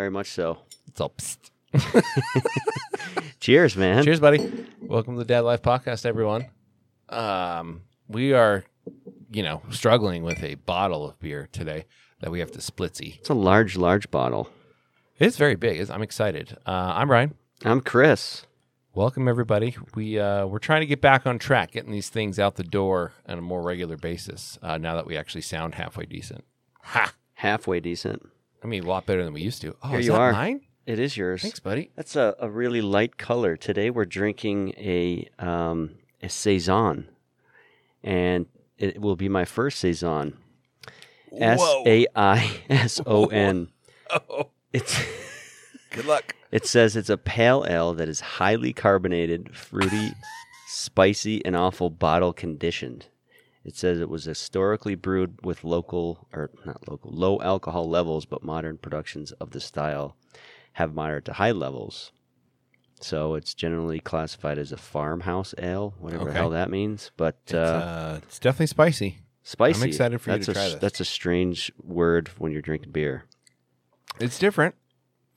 that was anticlimactic. Very much so. It's all. Psst. Cheers, man. Cheers, buddy. Welcome to the Dad Life Podcast, everyone. Um, we are, you know, struggling with a bottle of beer today that we have to splitsy. It's a large, large bottle. It's very big. It's- I'm excited. Uh, I'm Ryan. I'm Chris. Welcome, everybody. We uh, we're trying to get back on track, getting these things out the door on a more regular basis. Uh, now that we actually sound halfway decent. Ha! Halfway decent. I mean, a lot better than we used to. Oh, Here is you that are. mine? It is yours. Thanks, buddy. That's a, a really light color. Today we're drinking a um, a saison, and it will be my first saison. S A I S O N. Oh, It's good luck. it says it's a pale ale that is highly carbonated, fruity, spicy, and awful bottle conditioned. It says it was historically brewed with local or not local low alcohol levels, but modern productions of the style have moderate to high levels. So it's generally classified as a farmhouse ale, whatever the hell that means. But It's, uh, uh, it's definitely spicy. spicy. I'm excited for you that's to a, try this. That's a strange word when you're drinking beer. It's different.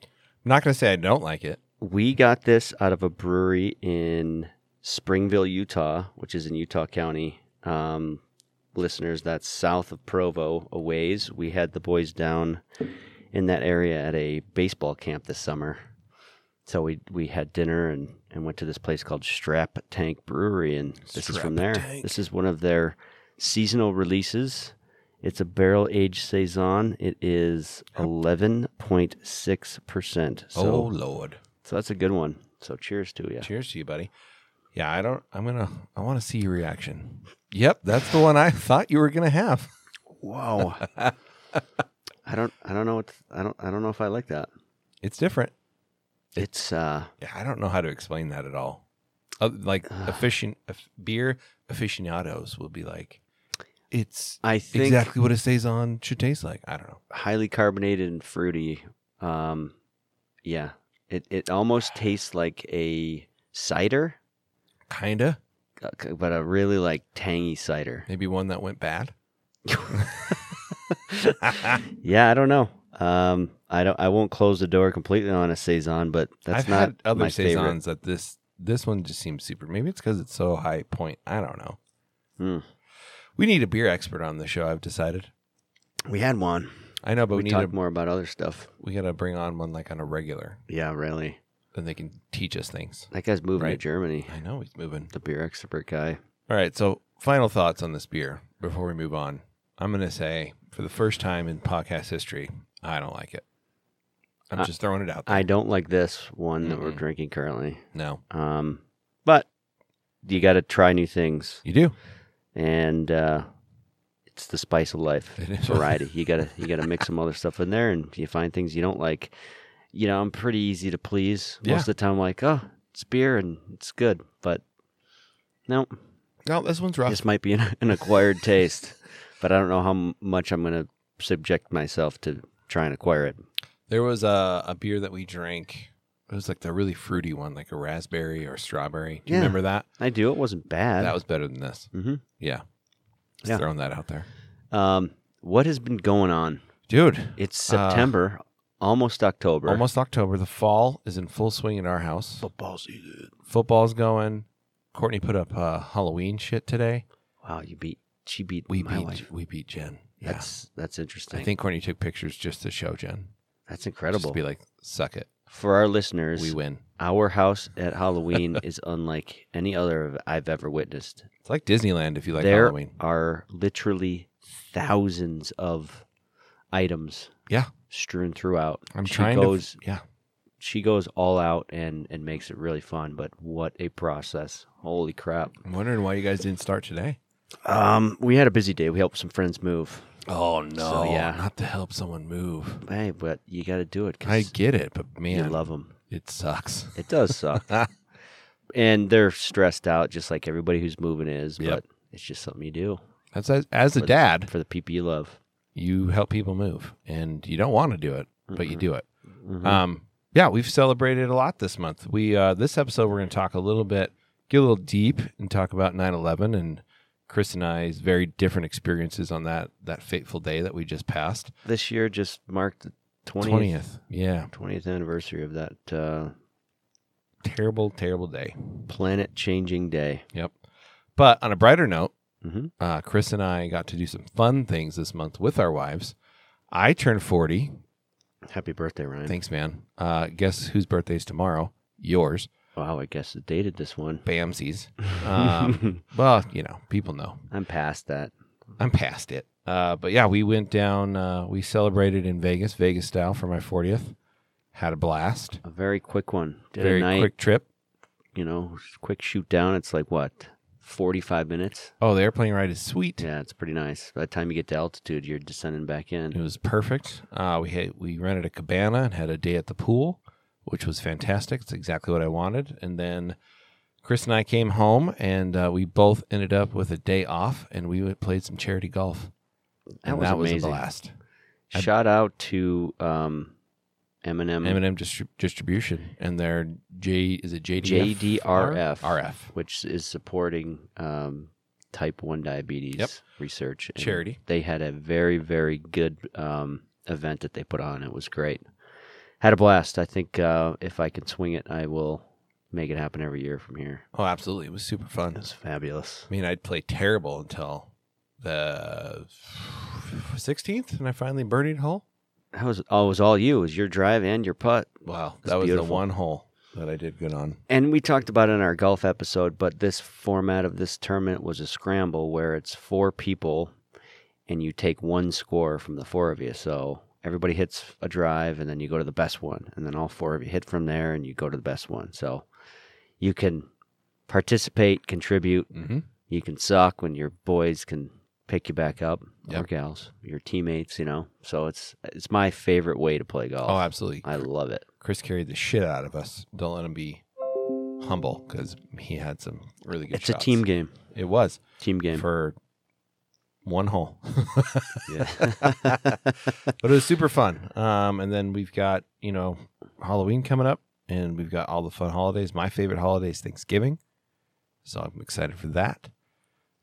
I'm not gonna say I don't like it. We got this out of a brewery in Springville, Utah, which is in Utah County. Um, listeners, that's south of Provo, a ways. We had the boys down in that area at a baseball camp this summer. So we we had dinner and, and went to this place called Strap Tank Brewery, and this is from there. Tank. This is one of their seasonal releases. It's a barrel aged saison. It is eleven point six percent. So oh Lord! so that's a good one. So cheers to you. Cheers to you, buddy. Yeah, I don't. I'm gonna. I want to see your reaction. Yep, that's the one I thought you were gonna have. Whoa. I don't I don't know what I don't I don't know if I like that. It's different. It's uh Yeah, I don't know how to explain that at all. Uh, like efficient aff- beer aficionados will be like, it's I think exactly what a saison should taste like. I don't know. highly carbonated and fruity. Um yeah. It it almost tastes like a cider, Kinda. but a really like tangy cider. Maybe one that went bad. Yeah, I don't know. Um I don't I won't close the door completely on a saison, but that's I've not had other my favorite. saisons that this this one just seems super. Maybe it's because it's so high point. I don't know. Hmm. We need a beer expert on the show. I've decided. We had one. I know, but we we, need talked to. more about other stuff. We gotta bring on one like on a regular, Yeah, really. And they can teach us things. That guy's moving to Right. Germany. I know he's moving. The beer expert guy. All right, so final thoughts on this beer before we move on. I'm gonna say for the first time in podcast history, I don't like it. I'm Uh, just throwing it out. There. I don't like this one that we're Mm-mm. drinking currently. No, Um, but you got to try new things, you do. and uh, it's the spice of life. It is. Variety. You gotta you gotta mix some other stuff in there, and you find things you don't like. You know, I'm pretty easy to please. Most Yeah. of the time, I'm like, oh, it's beer and it's good, but no, No, this one's rough. this might be an, an acquired taste. But I don't know how m- much I'm gonna subject myself to try and acquire it. There was a, a beer that we drank. It was like the really fruity one, like a raspberry or strawberry. Do you Yeah. remember that? I do. It wasn't bad. That was better than this. hmm Yeah. Just Yeah. throwing that out there. Um, what has been going on? Dude, It's Uh, September, almost October. almost October. The fall is in full swing in our house. football season. Football's going. Courtney put up uh, Halloween shit today. Wow, you beat she beat We my beat wife. we beat Jen. Yeah. That's that's interesting. I think Courtney took pictures just to show Jen. that's Just incredible. to be like, suck it. For our listeners, We win. our house at Halloween is unlike any other I've ever witnessed. It's like Disneyland if you like there Halloween. are literally thousands of items Yeah. Strewn throughout. I'm she trying goes to. Yeah. she goes all out and and makes it really fun, but what a process. Holy crap. I'm wondering why you guys didn't start today. Um we had a busy day. We helped some friends move. Oh no! yeah. not to help someone move. Hey, but you got to do it I get it, but man, you love them. it sucks. It does suck. and they're stressed out just like everybody who's moving is, Yep. but it's just something you do That's as, as a the- dad, for the people you love. You help people move, and you don't want to do it, but you Mhm. do it. Mhm. Um, yeah, we've celebrated a lot this month. We uh, this episode we're going to talk a little bit, get a little deep, and talk about 9/11 and Chris and I's very different experiences on that that fateful day that we just passed. This year just marked the 20th, Twentieth, yeah, 20th anniversary of that uh, terrible, terrible day. planet changing day. Yep. But on a brighter note, hmm uh, Chris and I got to do some fun things this month with our wives. I turned forty. Happy birthday, Ryan. Thanks, man. Uh, guess whose birthday's tomorrow? Yours, Wow, I guess it dated this one. Bamsies. Um, well, you know, people know. I'm past that. I'm past it. Uh, but yeah, we went down. Uh, we celebrated in Vegas, Vegas style, for my 40th. Had a blast. A very quick one. Did Very a night, quick trip. you know, quick shoot down. It's like what, 45 minutes? Oh, the airplane ride is sweet. Yeah, it's pretty nice. By the time you get to altitude, you're descending back in. It was perfect. Uh, we had we rented a cabana and had a day at the pool, which was fantastic. It's exactly what I wanted. And then Chris and I came home, and uh, we both ended up with a day off, and we went- played some charity golf. That And was that was a blast. Shout out to um, Eminem, M&M distri- distribution and their J is it JDF? JDRF. RF which is supporting um, type 1 diabetes Yep. research. And charity. They had a very, very good um, event that they put on. It was great. Had a blast. I think uh, if I can swing it, I will make it happen every year from here. Oh, absolutely. It was super fun. It was fabulous. I mean, I'd play terrible until the 16th, and I finally birdied a hole. That was, oh, it was all you. It was your drive and your putt. Wow, that was beautiful. the one hole that I did good on. And we talked about it in our golf episode, but this format of this tournament was a scramble where it's four people and you take one score from the four of you. So everybody hits a drive and then you go to the best one. And then all four of you hit from there and you go to the best one. So you can participate, contribute. Mm-hmm. You can suck when your boys can pick you back up or Yep. gals, your teammates, you know. So it's it's my favorite way to play golf. Oh, absolutely. I love it. Chris carried the shit out of us. Don't let him be humble because he had some really good It's a team game. It was Team game. for one hole. yeah. but it was super fun. Um, and then we've got you know Halloween coming up, and we've got all the fun holidays. My favorite holiday is Thanksgiving, so I'm excited for that.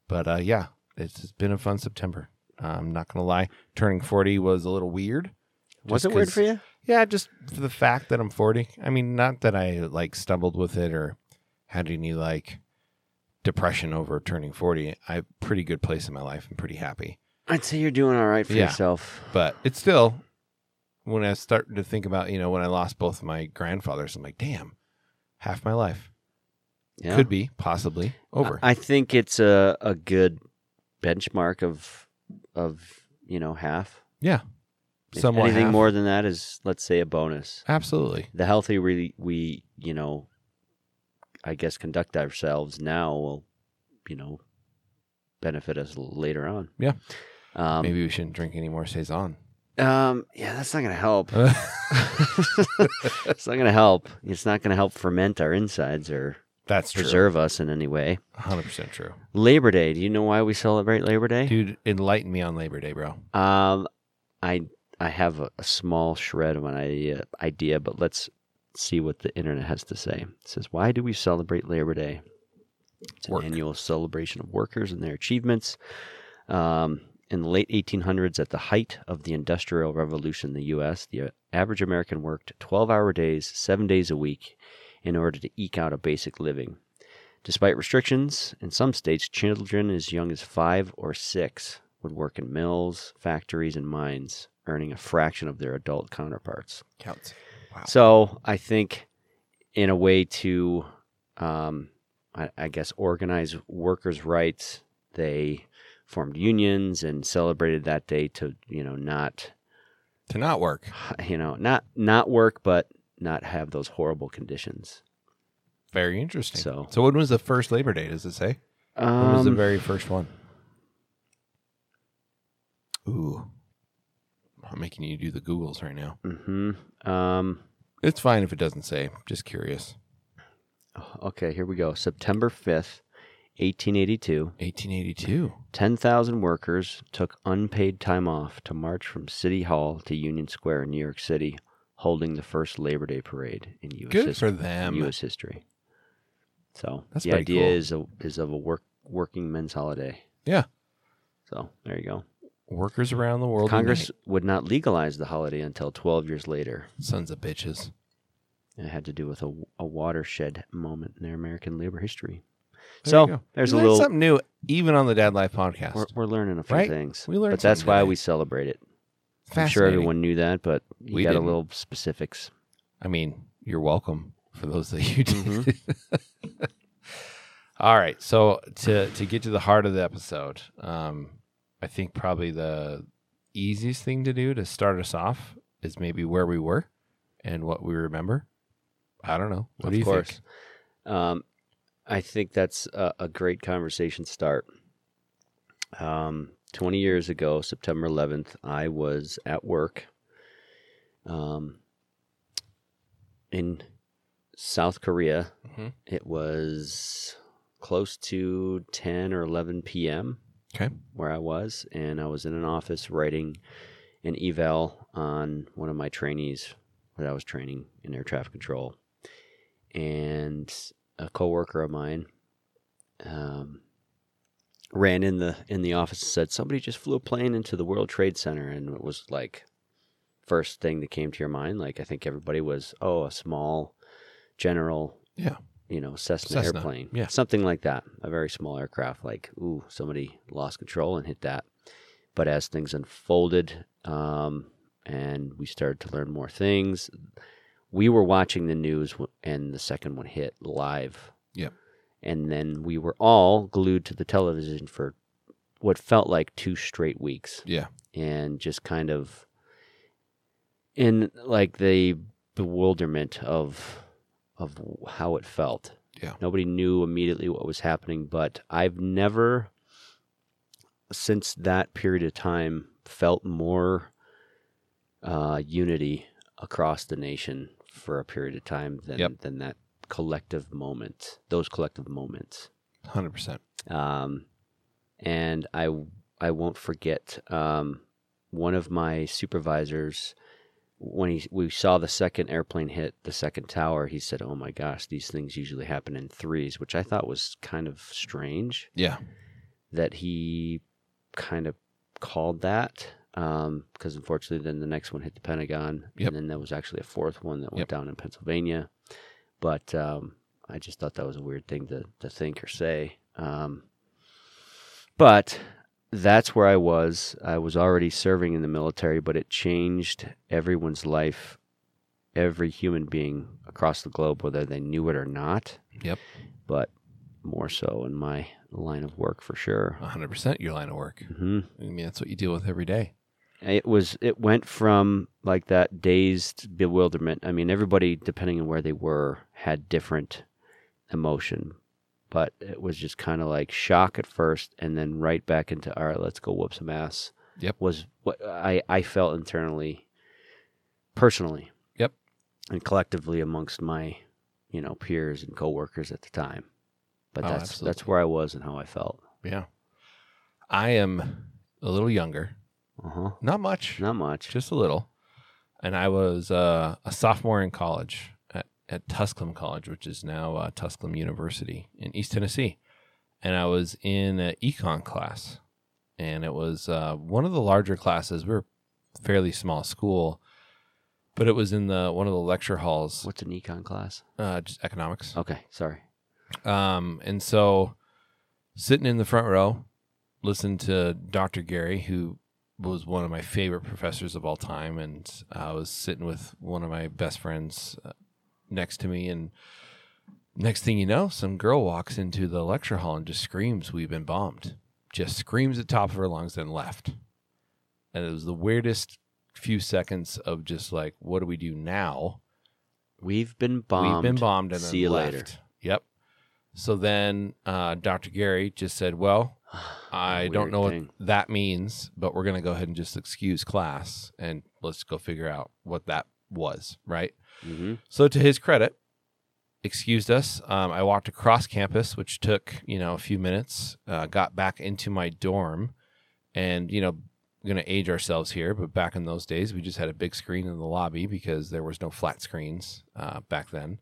But uh, yeah, it's been a fun September. I'm not gonna lie, turning 40 was a little weird. Was it weird for you? Yeah, just for the fact that I'm 40. I mean, not that I like stumbled with it or had any like depression over turning 40. I have a pretty good place in my life. I'm pretty happy. I'd say you're doing all right for Yeah. yourself. But it's still when I start to think about, you know, when I lost both of my grandfathers, I'm like, damn, half my life Yeah. could be possibly over. I I think it's a, a good benchmark of of you know half. yeah. If Somewhat anything half. more than that is let's say a bonus. Absolutely. The healthy we we you know, I guess conduct ourselves now will, you know, benefit us later on. Yeah. Um, Maybe we shouldn't drink any more saison. um. Yeah, that's not gonna help. it's not gonna help. It's not gonna help ferment our insides or That's true. preserve us in any way. 100% true. Labor Day. Do you know why we celebrate Labor Day? Dude, enlighten me on Labor Day, bro. Um, I I have a, a small shred of an idea, idea, but let's see what the internet has to say. It says, "Why do we celebrate Labor Day?" It's an Work. annual celebration of workers and their achievements. Um, in the late 1800s, at the height of the Industrial Revolution in the U.S., the average American worked 12-hour days, seven days a week, in order to eke out a basic living. Despite restrictions, in some states, children as young as five or six would work in mills, factories, and mines, earning a fraction of their adult counterparts. Counts. Wow. So I think, in a way to, um, I, I guess, organize workers' rights, they formed unions and celebrated that day to, you know, not, To not work. you know, not not work, but not have those horrible conditions. Very interesting. So- so when was the first Labor Day? Does it say? When was the Um, very first one? Ooh. I'm making you do the Googles right now. Mm-hmm. Um, It's fine if it doesn't say. Just curious. okay, here we go. September 5th, 1882. 1882. 10,000 workers took unpaid time off to march from City Hall to Union Square in New York City, holding the first Labor Day parade in U.S. Good history. for them. U.S. history. So That's the idea cool. is a, is of a work working men's holiday. Yeah. So there you go. Workers around the world. Congress would not legalize the holiday until 12 years later. Sons of bitches. And it had to do with a, a watershed moment in their American labor history. There so there's a little. something new, even on the Dad Life podcast. We're, we're learning a few Right? things. We learned but that's something why today. we celebrate it. I'm sure everyone knew that, but you We got didn't. a little specifics. I mean, you're welcome for those that you did. Mhm. All right. So to to get to the heart of the episode, um, I think probably the easiest thing to do to start us off is maybe where we were and what we remember. I don't know. What of do you course. think? Um, I think that's a, a great conversation start. Um, 20 years ago, September 11th, I was at work um, in South Korea. Mhm. It was close to 10 or 11 p.m. Okay. where I was, and I was in an office writing an eval on one of my trainees that I was training in air traffic control, and a coworker of mine um, ran in the in the office and said somebody just flew a plane into the World Trade Center, and it was like first thing that came to your mind. Like I think everybody was oh a small general Yeah. you know Cessna, Cessna, airplane yeah. something like that a very small aircraft like ooh somebody lost control and hit that but as things unfolded um, and we started to learn more things we were watching the news and the second one hit live Yep. And then we were all glued to the television for what felt like two straight weeks Yeah. and just kind of in like the bewilderment of of how it felt. Yeah. Nobody knew immediately what was happening, but I've never since that period of time felt more uh, unity across the nation for a period of time than Yep. than that collective moment. Those collective moments Hundred percent. um, and I I won't forget um, one of my supervisors when he we saw the second airplane hit the second tower. He said, "Oh my gosh, these things usually happen in threes," which I thought was kind of strange Yeah. that he kind of called that. Because unfortunately, then the next one hit the Pentagon, Yep. and then there was actually a fourth one that went Yep. down in Pennsylvania. But um, I just thought that was a weird thing to, to think or say. Um, but that's where I was. I was already serving in the military, but it changed everyone's life, every human being across the globe, whether they knew it or not. Yep. But more so in my line of work for sure. hundred percent. Your line of work. hmm I mean, that's what you deal with every day. It was. It went from like that dazed bewilderment. I mean, everybody, depending on where they were, had different emotion, but it was just kind of like shock at first, and then right back into all right, let's go whoop some ass. Yep. Was what I I felt internally, personally. Yep. And collectively amongst my, you know, peers and coworkers at the time. But Oh, that's that's where I was and how I felt. Yeah. I am a little younger. Uh huh. Not much. Not much. just a little. And I was uh, a sophomore in college at, at Tusculum College, which is now uh, Tusculum University in East Tennessee. And I was in an econ class, and it was uh, one of the larger classes. We were a fairly small school, but it was in the one of the lecture halls, What's an econ class? uh, just economics. Okay, sorry. Um, and so sitting in the front row, listening to Dr. Gary, who was one of my favorite professors of all time. And I was sitting with one of my best friends uh, next to me. And next thing you know, some girl walks into the lecture hall and just screams, We've been bombed. Just screams at the top of her lungs, then left. And it was the weirdest few seconds of just like, What do we do now? We've been bombed. We've been bombed and then See you left. later. Yep. So then uh, Dr. Gary just said, "Well, I Weird don't know thing. what that means, but we're going to go ahead and just excuse class and let's go figure out what that was." Right. hmm So to his credit, excused us. Um, I walked across campus, which took you know a few minutes. Uh, got back into my dorm, and you know. Going to age ourselves here, but back in those days, we just had a big screen in the lobby because there was no flat screens uh, back then.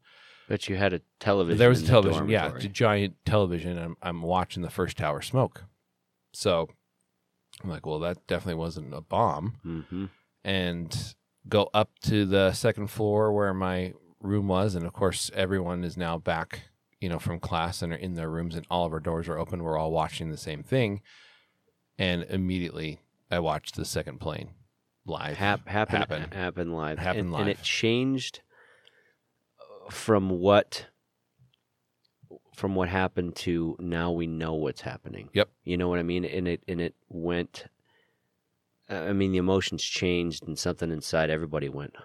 But you had a television. There was a the television, yeah, it's a giant television. I'm, I'm watching the first tower smoke. So I'm like, well, that definitely wasn't a bomb. Mm-hmm. And go up to the second floor where my room was. And of course, everyone is now back, you know, from class and are in their rooms, and all of our doors are open. We're all watching the same thing. And immediately I watched the second plane live. Hap- happen, happen. happen live. Happen and, live. and it changed from what from what happened to now we know what's happening. Yep. You know what I mean? And it and it went. I mean, the emotions changed, and something inside everybody went,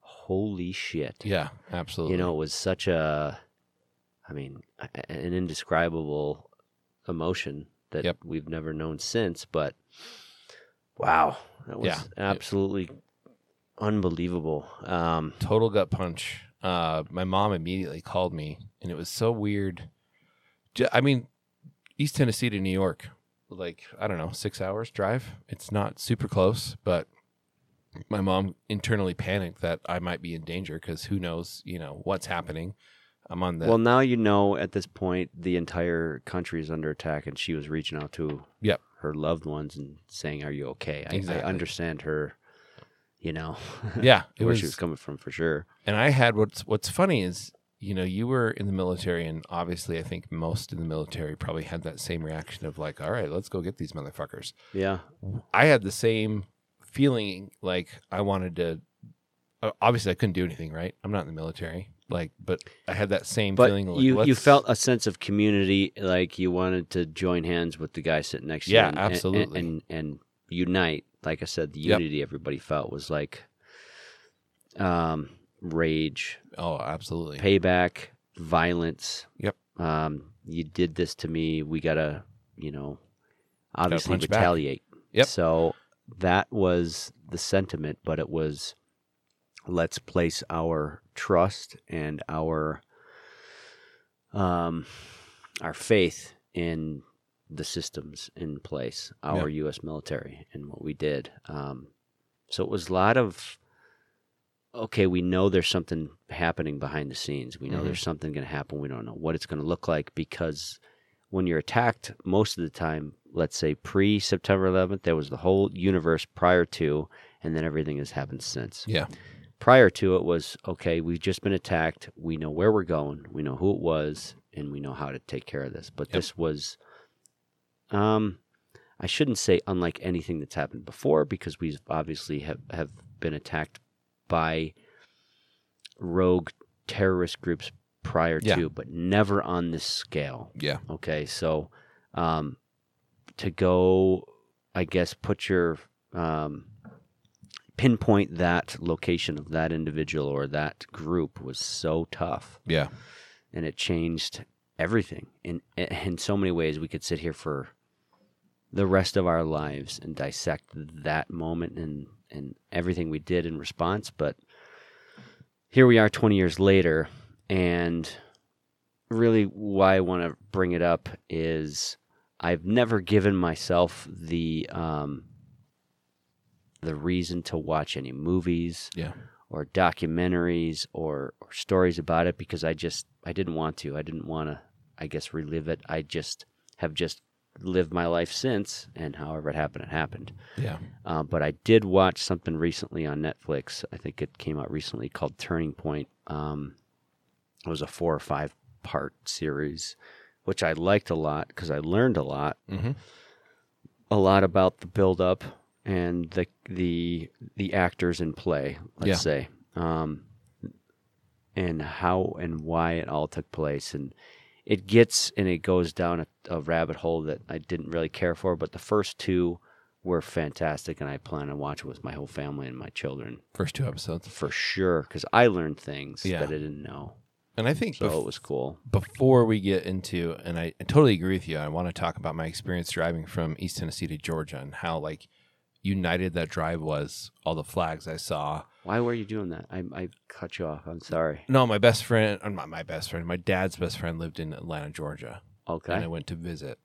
"Holy shit!" Yeah, absolutely. You know, it was such a, I mean, an indescribable emotion that Yep. we've never known since. But wow, that was Yeah. absolutely unbelievable. Um, total gut punch. Uh, my mom immediately called me, and it was so weird. I mean, East Tennessee to New York, like I don't know, six hours drive. It's not super close, but my mom internally panicked that I might be in danger because who knows, you know, what's happening. I'm on the well, now you know at this point the entire country is under attack, and she was reaching out to Yep. her loved ones and saying, "Are you okay?" I, I understand her. You know, yeah, it where was she was coming from for sure. and I had what's what's funny is you know you were in the military and obviously I think most in the military probably had that same reaction of like all right let's go get these motherfuckers. Yeah, I had the same feeling like I wanted to. Obviously, I couldn't do anything, right? I'm not in the military, like, but I had that same but feeling. Like, you you let's- felt a sense of community, like you wanted to join hands with the guy sitting next to Yeah, you. and- and- absolutely. and, and unite. Like I said, the Yep. unity everybody felt was like um, rage, Oh, absolutely. payback, violence. Yep. Um, you did this to me. We gotta, you know, obviously punch back. retaliate. Yep. So that was the sentiment, but it was let's place our trust and our um our faith in the systems in place, our U.S. military, and what we did. Um, so it was a lot of okay, we know there's something happening behind the scenes. We know Mhm. there's something going to happen. We don't know what it's going to look like because when you're attacked, most of the time, let's say pre September 11th, there was the whole universe prior to, and then everything has happened since. Yeah. Prior to it was okay, we've just been attacked. We know where we're going. We know who it was, and we know how to take care of this. But Yep. this was, um, I shouldn't say unlike anything that's happened before because we obviously have, have been attacked by rogue terrorist groups prior Yeah. to, but never on this scale. Yeah. Okay, so um, to go, I guess, put your um, pinpoint that location of that individual or that group was so tough, Yeah. and it changed everything in in so many ways. We could sit here for the rest of our lives and dissect that moment and and everything we did in response, but here we are 20 years later and really why I want to bring it up is I've never given myself the um, the reason to watch any movies Yeah. or documentaries or, or stories about it because I just I didn't want to. I didn't want to I guess relive it. I just have just lived my life since and however it happened it happened. Yeah. Uh, but I did watch something recently on Netflix. I think it came out recently called Turning Point. Um, it was a four or five part series, which I liked a lot because I learned a lot, Mm-hmm. a lot about the build up and the the the actors in play. Let's Yeah. say, um, and how and why it all took place and. It gets and it goes down a, a rabbit hole that I didn't really care for, but the first two were fantastic, and I plan on watching with my whole family and my children First two episodes. for sure because I learned things Yeah. that I didn't know. And I think So bef- it was cool. before we get into, and I, I totally agree with you, I want to talk about my experience driving from East Tennessee to Georgia and how like united that drive was. All the flags I saw. Why were you doing that? I, I cut you off. I'm sorry. No, my best friend, uh, or not my best friend, my dad's best friend lived in Atlanta, Georgia, Okay. and I went to visit,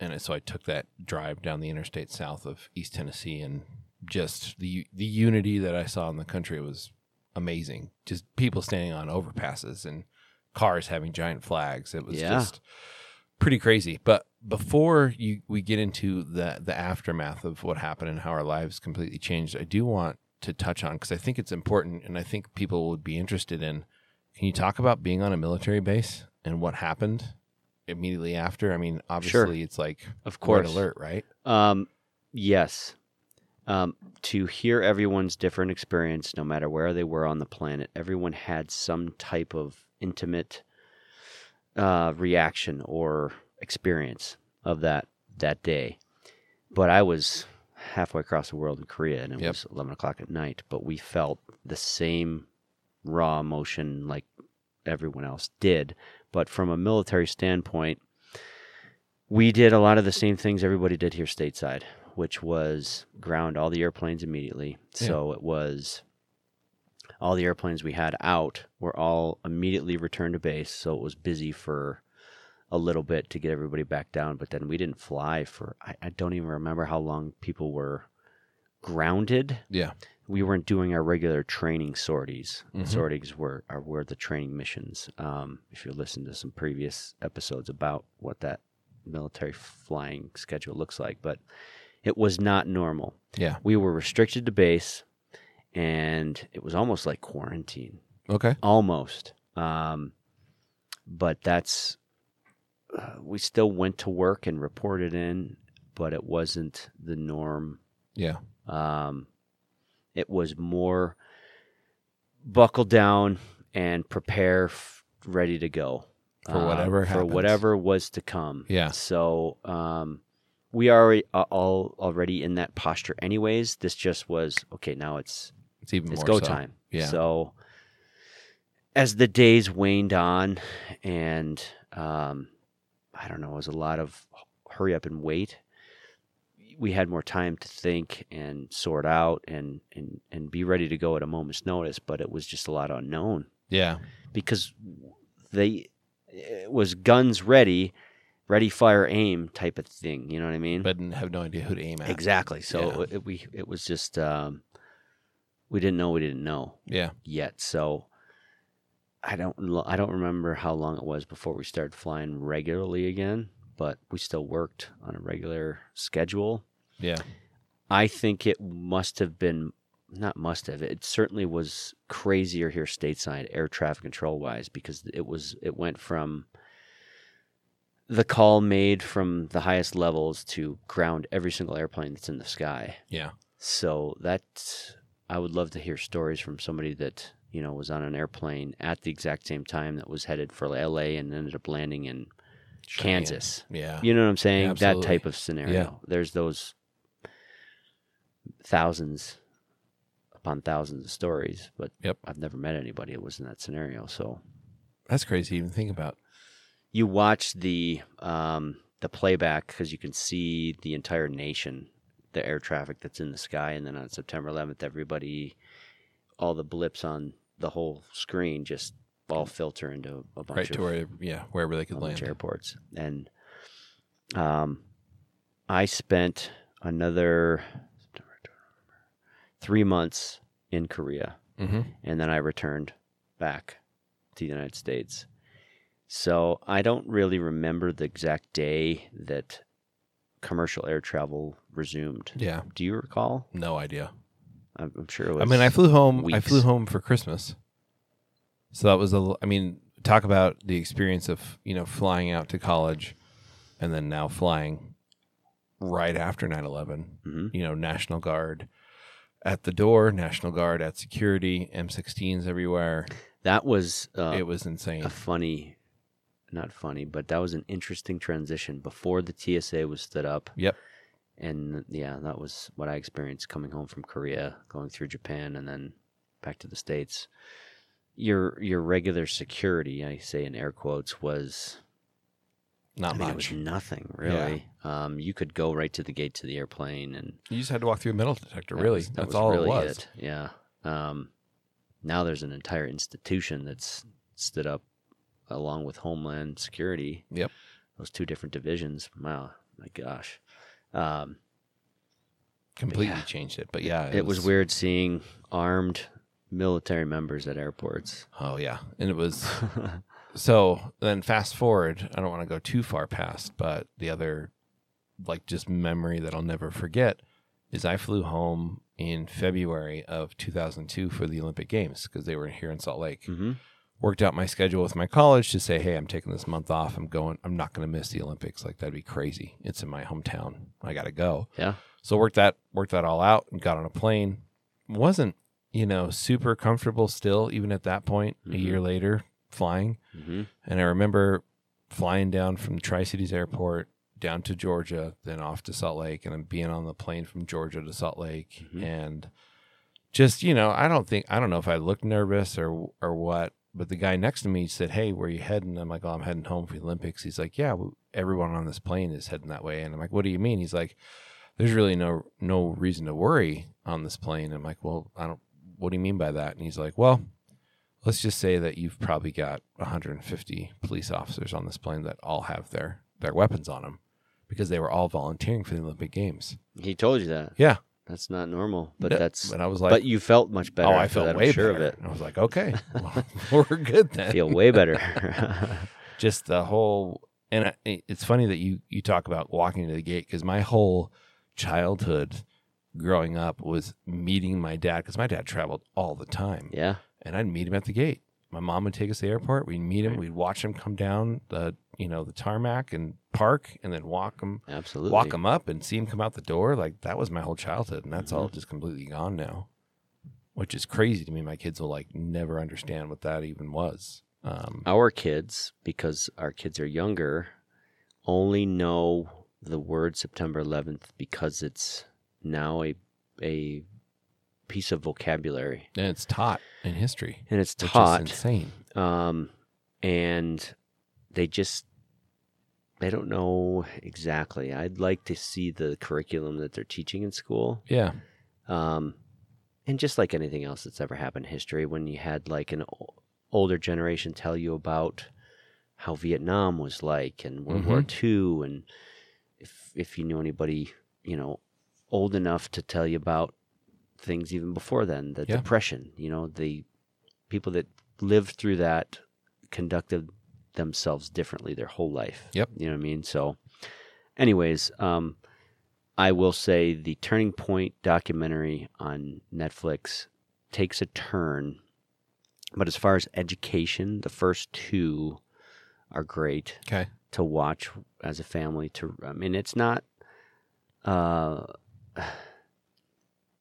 and so I took that drive down the interstate south of East Tennessee, and just the the unity that I saw in the country was amazing. Just people standing on overpasses and cars having giant flags. It was Yeah. just pretty crazy. But before you we get into the the aftermath of what happened and how our lives completely changed, I do want to touch on because I think it's important and I think people would be interested in. Can you talk about being on a military base and what happened immediately after? I mean, obviously it's like Of course. alert, right? Um, yes. Um, to hear everyone's different experience, no matter where they were on the planet, everyone had some type of intimate uh, reaction or experience of that that day. But I was halfway across the world in Korea, and it Yep. was eleven o'clock at night. But we felt the same raw emotion like everyone else did. But from a military standpoint, we did a lot of the same things everybody did here stateside, which was ground all the airplanes immediately. So it was all the airplanes we had out were all immediately returned to base. So it was busy for a little bit to get everybody back down. But then we didn't fly for, I, I don't even remember how long people were grounded. Yeah. We weren't doing our regular training sorties. Mhm. Sorties were are were the training missions. Um, if you listen to some previous episodes about what that military flying schedule looks like, but it was not normal. Yeah. We were restricted to base, and it was almost like quarantine, Okay. almost. Um, but that's uh, we still went to work and reported in, but it wasn't the norm Yeah. um, it was more buckle down and prepare, f- ready to go For uh, whatever for whatever was to come. Yeah. So um, we are uh, all already in that posture, anyways. This just was okay. Now it's It's even it's more go so. time. Yeah. So as the days waned on, and um, I don't know, it was a lot of hurry up and wait. We had more time to think and sort out and, and, and be ready to go at a moment's notice, but it was just a lot unknown Yeah. because they it was guns ready, ready, fire, aim type of thing. You know what I mean? But have no idea who to aim at. exactly. So Yeah. it, we it was just um, we didn't know we didn't know Yeah. yet. So I don't I don't remember how long it was before we started flying regularly again, but we still worked on a regular schedule. Yeah. I think it must have been not must have it certainly was crazier here stateside air traffic control wise because it was it went from the call made from the highest levels to ground every single airplane that's in the sky Yeah. so that I would love to hear stories from somebody that you know was on an airplane at the exact same time that was headed for LA and ended up landing in. Kansas. Yeah. You know what I'm saying? Absolutely. That type of scenario. Yeah. There's those thousands upon thousands of stories, but Yep. I've never met anybody that was in that scenario. So That's crazy to even think about. you watch the um, the playback because you can see the entire nation, the air traffic that's in the sky, and then on September 11th, everybody, all the blips on the whole screen just all filter into a bunch Right of to where, yeah, wherever they could land. airports, and um, I spent another three months in Korea Mm-hmm. and then I returned back to the United States. So I don't really remember the exact day that commercial air travel resumed. Yeah. Do you recall? No idea. I'm, I'm sure it was. I mean, I flew home. I flew home for Christmas. So that was a. I mean, talk about the experience of you know flying out to college, and then now flying right after 9-11. Mhm. You know, National Guard at the door, National Guard at security, M16s everywhere. that was uh, it was insane. a funny, not funny, but that was an interesting transition before the TSA was stood up. Yep. And yeah, that was what I experienced coming home from Korea, going through Japan, and then back to the states. Your your regular security, I say in air quotes, was Not I mean, much. nothing really. Um, you could go right to the gate to the airplane, and You just had to walk through a metal detector. that really, was- that that's all really it was. it. Yeah. Um, now there's an entire institution that's stood up along with Homeland Security. Yep. Those two different divisions. Wow, my gosh. Um, Completely yeah. changed it. But yeah, it, was, weird seeing armed military members at airports. Oh yeah, and it was So then fast forward, I don't want to go too far past, but the other like just memory that I'll never forget is I flew home in February of 2002 for the Olympic Games because they were here in Salt Lake. Mm-hmm. Worked out my schedule with my college to say, hey, I'm taking this month off. I'm going. I'm not going to miss the Olympics. Like that'd be crazy. It's in my hometown. I got to go. Yeah. So worked that worked that all out and got on a plane. wasn't you know super comfortable still even at that point a Mhm. year later flying. Mm-hmm. And I remember flying down from Tri Cities Airport down to Georgia, then off to Salt Lake, and then being on the plane from Georgia to Salt Lake, Mhm. and just you know, I don't think I don't know if I looked nervous or or what, but the guy next to me said, "Hey, where you heading?" I'm like, "Oh, I'm heading home for the Olympics." He's like, "Yeah, everyone on this plane is heading that way," and I'm like, "What do you mean?" He's like, "There's really no no reason to worry on this plane." I'm like, "Well, I don't. What do you mean by that?" And he's like, "Well." let's just say that you've probably got 150 police officers on this plane that all have their their weapons on them because they were all volunteering for the Olympic Games. He told you that. Yeah, That's not normal, but Yeah, that's. and I was like, but you felt much oh, better. oh, I after felt that, I'm way sure better. of it. And I was like, okay, well, we're good then. Feel way better. Just the whole, and I- it's funny that you you talk about walking to the gate because my whole childhood growing up was meeting my dad because my dad traveled all the time. yeah. and I'd meet him at the gate. My mom would take us to the airport. We'd meet him. We'd watch him come down the you know the tarmac and park, and then walk them Absolutely. walk him up and see them come out the door. Like that was my whole childhood, and that's all Mm-hmm. just completely gone now, which is crazy to me. My kids will like never understand what that even was. Um, Our kids, because our kids are younger, only know the word September 11th because it's now a a piece of vocabulary and it's taught in history, and it's taught insane. um, and they just they don't know exactly. I'd like to see the curriculum that they're teaching in school. Yeah, Um, and just like anything else that's ever happened in history, when you had like an o- older generation tell you about how Vietnam was like and World War II, and if if you knew anybody, you know, old enough to tell you about things even before then, the Yeah. depression, you know, the people that lived through that conducted themselves differently their whole life. Yep. You know what I mean? So, anyways, um, I will say the Turning Point documentary on Netflix takes a turn. But as far as education, the first two are great okay, to watch as a family. To I mean, it's not. Uh,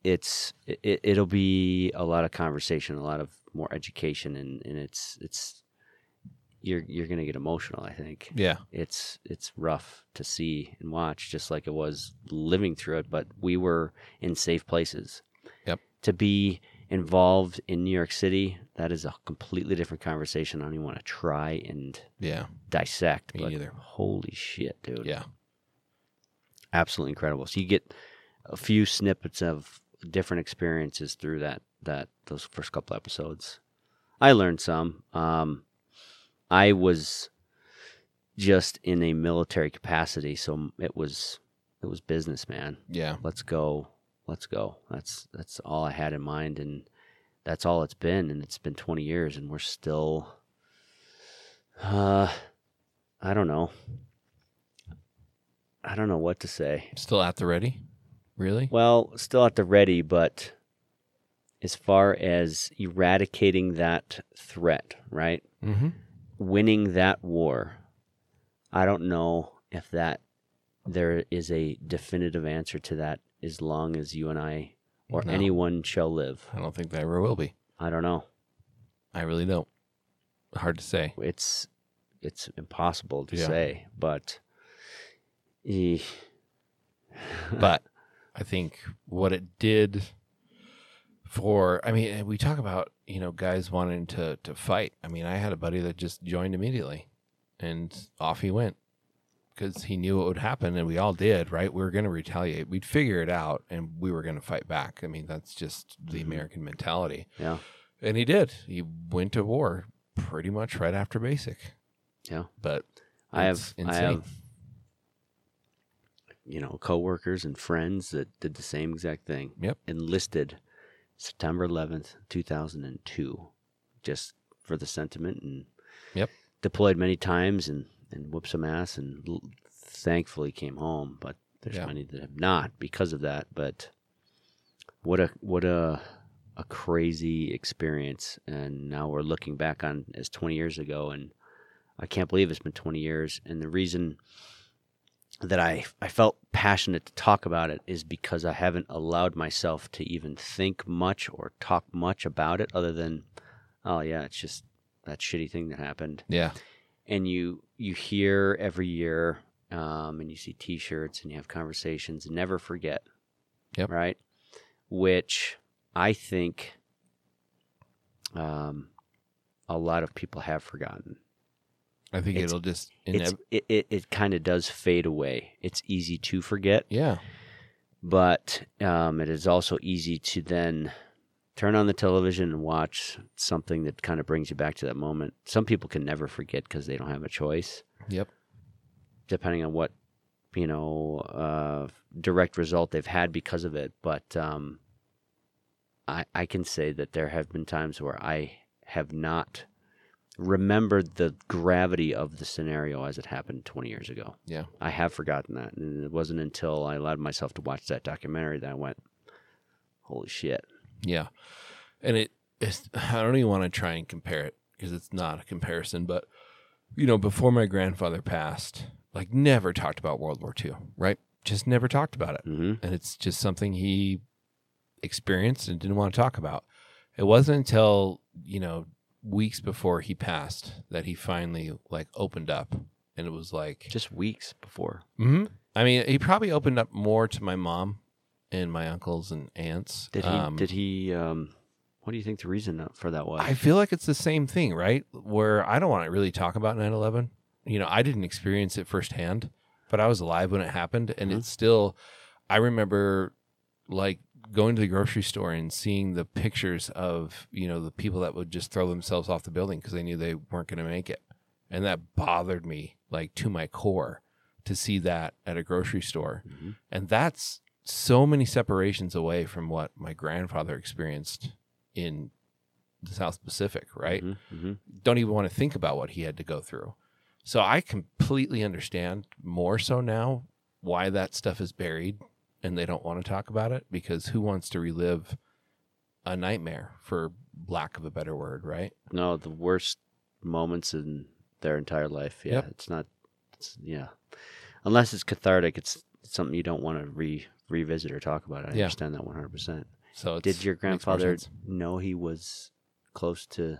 it's it, it'll be a lot of conversation, a lot of more education, and, and it's it's you're you're gonna get emotional. I think yeah, it's it's rough to see and watch, just like it was living through it. But we were in safe places. Yep. To be involved in New York City, that is a completely different conversation. I don't even want to try and yeah, dissect. Me but neither. Holy shit, dude! yeah. absolutely incredible. So you get a few snippets of different experiences through that that those first couple episodes. I learned some. Um, I was just in a military capacity, so it was it was business, man. Yeah, Let's go, let's go. That's that's all I had in mind, and that's all it's been. And it's been twenty years, and we're still. Uh, I don't know. I don't know what to say. still at the ready. Really? Well, still at the ready, but as far as eradicating that threat, right? Mm-hmm. Winning that war, I don't know if that there is a definitive answer to that as long as you and I or No. anyone shall live. I don't think there ever will be. I don't know. I really don't. Hard to say. It's it's impossible to Yeah. say, but eh, but I think what it did for I mean we talk about you know guys wanting to to fight. I mean I had a buddy that just joined immediately, and off he went because he knew what would happen, and we all did. Right? We were going to retaliate. We'd figure it out, and we were going to fight back. I mean that's just the Mhm. American mentality, yeah, and he did. He went to war pretty much right after basic. Yeah. but I have it's I insane. have you know coworkers and friends that did the same exact thing. Yep. Enlisted September 11th, 2002 just for the sentiment and Yep. deployed many times and and whooped some ass, and l- thankfully came home. But there's Yeah. many that have not because of that. But what a what a a crazy experience, and now we're looking back on as 20 years ago, and I can't believe it's been 20 years. And the reason that I I felt passionate to talk about it is because I haven't allowed myself to even think much or talk much about it other than oh yeah it's just that shitty thing that happened Yeah. and you you hear every year um, and you see t-shirts and you have conversations never forget Yep. right which I think um, a lot of people have forgotten I think It's- it'll just it's, it, it, it kind of does fade away. It's easy to forget, yeah. but um, it is also easy to then turn on the television and watch something that kind of brings you back to that moment. Some people can never forget because they don't have a choice, Yep. depending on what you know uh, direct result they've had because of it. But um, I I can say that there have been times where I have not remembered the gravity of the scenario as it happened 20 years ago. Yeah. I have forgotten that. And it wasn't until I allowed myself to watch that documentary that I went, holy shit. Yeah. And it it's, I don't even want to try and compare it because it's not a comparison, but you know, before my grandfather passed, like never talked about World War II, right? Just never talked about it. hmm And it's just something he experienced and didn't want to talk about. It wasn't until, you know, weeks before he passed that he finally like opened up and it was like Just weeks before. hmm I mean, he probably opened up more to my mom and my uncles and aunts. Did he, Um, did he, um, what do you think the reason for that was? I feel like it's the same thing, right? Where I don't want to really talk about 9 11. You know, I didn't experience it firsthand, but I was alive when it happened. And Mhm. it's still, I remember like going to the grocery store and seeing the pictures of, you know, the people that would just throw themselves off the building because they knew they weren't going to make it. And that bothered me like to my core to see that at a grocery store. Mhm. And that's so many separations away from what my grandfather experienced in the South Pacific, right? Mhm, mhm. Don't even want to think about what he had to go through. So I completely understand more so now why that stuff is buried and they don't want to talk about it because who wants to relive a nightmare for lack of a better word, right? No, the worst moments in their entire life. Yeah, Yep. it's not. It's, yeah, unless it's cathartic, it's something you don't want to re revisit or talk about. I Yeah. understand that one hundred percent. So it's, Did your grandfather know he was close to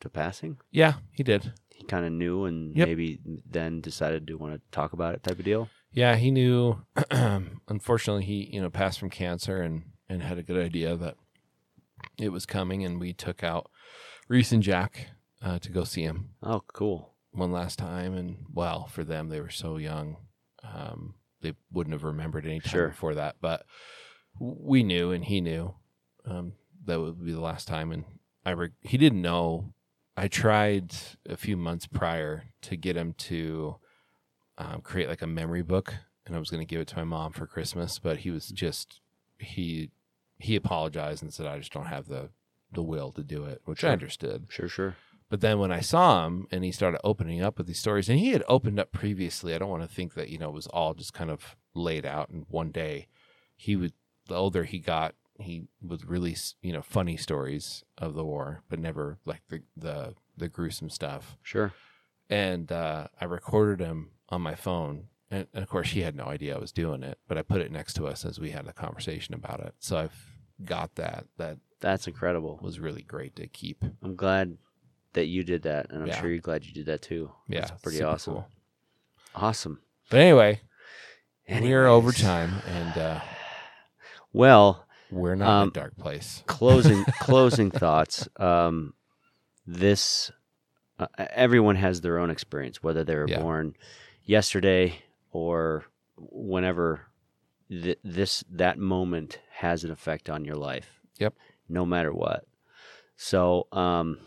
to passing? Yeah, he did. He kind of knew, and Yep. maybe then decided to want to talk about it, type of deal. Yeah, he knew. unfortunately, he you know passed from cancer and and had a good idea that it was coming, and we took out Reese and Jack uh, to go see him Oh, cool. one last time. And well, for them, they were so young, um, they wouldn't have remembered any time Sure. before that. But we knew, and he knew um, that would be the last time. And I re- he didn't know. I tried a few months prior to get him to um, create like a memory book, and I was going to give it to my mom for Christmas, but he was just he he apologized and said, "I just don't have the the will to do it," which I understood. Sure, sure. But then when I saw him and he started opening up with these stories, and he had opened up previously, I don't want to think that you know it was all just kind of laid out in one day. He would the older he got, he would release you know funny stories of the war, but never like the the the gruesome stuff. Sure. And uh, I recorded him on my phone, and, and of course she had no idea I was doing it, but I put it next to us as we had a conversation about it. So I've got that. That That's incredible. was really great to keep. I'm glad that you did that, and I'm Yeah. sure you're glad you did that too. Yeah, That's pretty super awesome. cool. Awesome. But anyway, we're over time, and uh, Well, we're not Um, in a dark place. closing closing thoughts. Um, this uh, everyone has their own experience, whether they were Yeah. born yesterday or whenever. Th- this that moment has an effect on your life. Yep. No matter what. So, um,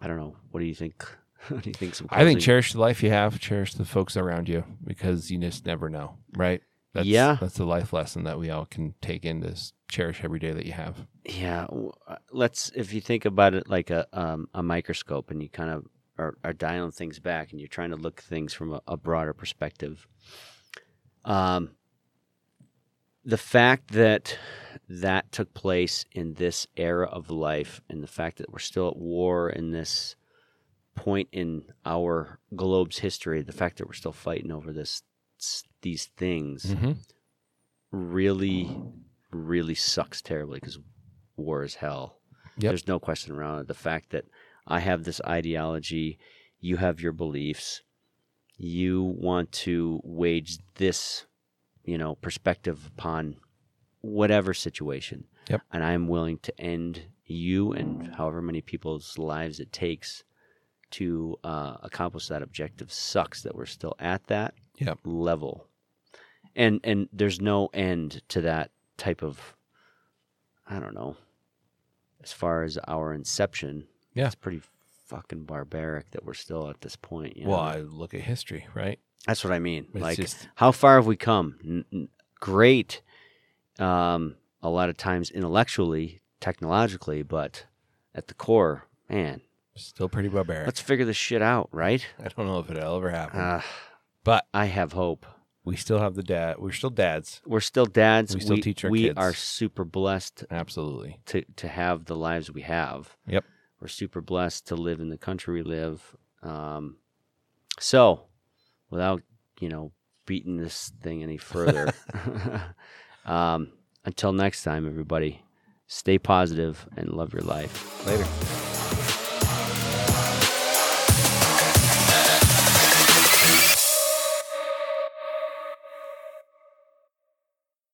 I don't know. What do you think? what do you think? Some I think cherish the life you have, cherish the folks around you, because you just never know, right? That's, Yeah. that's the life lesson that we all can take in is cherish every day that you have. Yeah, uh, let's if you think about it like a um, a microscope, and you kind of are, are dialing things back and you're trying to look at things from a, a broader perspective. Um, the fact that that took place in this era of life and the fact that we're still at war in this point in our globe's history, the fact that we're still fighting over this these things Mm-hmm. really, really sucks terribly because war is hell. Yep. There's no question around it. The fact that I have this ideology, you have your beliefs, you want to wage this, you know, perspective upon whatever situation. Yep. And I'm willing to end you and however many people's lives it takes to uh, accomplish that objective. Sucks that we're still at that Yep. level. And and there's no end to that type of I don't know. As far as our inception, Yeah. it's pretty fucking barbaric that we're still at this point. You Well, know? I look at history, right? that's what I mean. It's like, just how far have we come? N- n- great, um, a lot of times intellectually, technologically, but at the core, man, still pretty barbaric. let's figure this shit out, right? I don't know if it'll ever happen, Uh, but I have hope. we still have the dad. We're still dads. We're still dads. We still teach our we kids. are super blessed Absolutely. to to have the lives we have. Yep. We're super blessed to live in the country we live. Um, so, without you know beating this thing any further, um, until next time, everybody, stay positive and love your life. Later.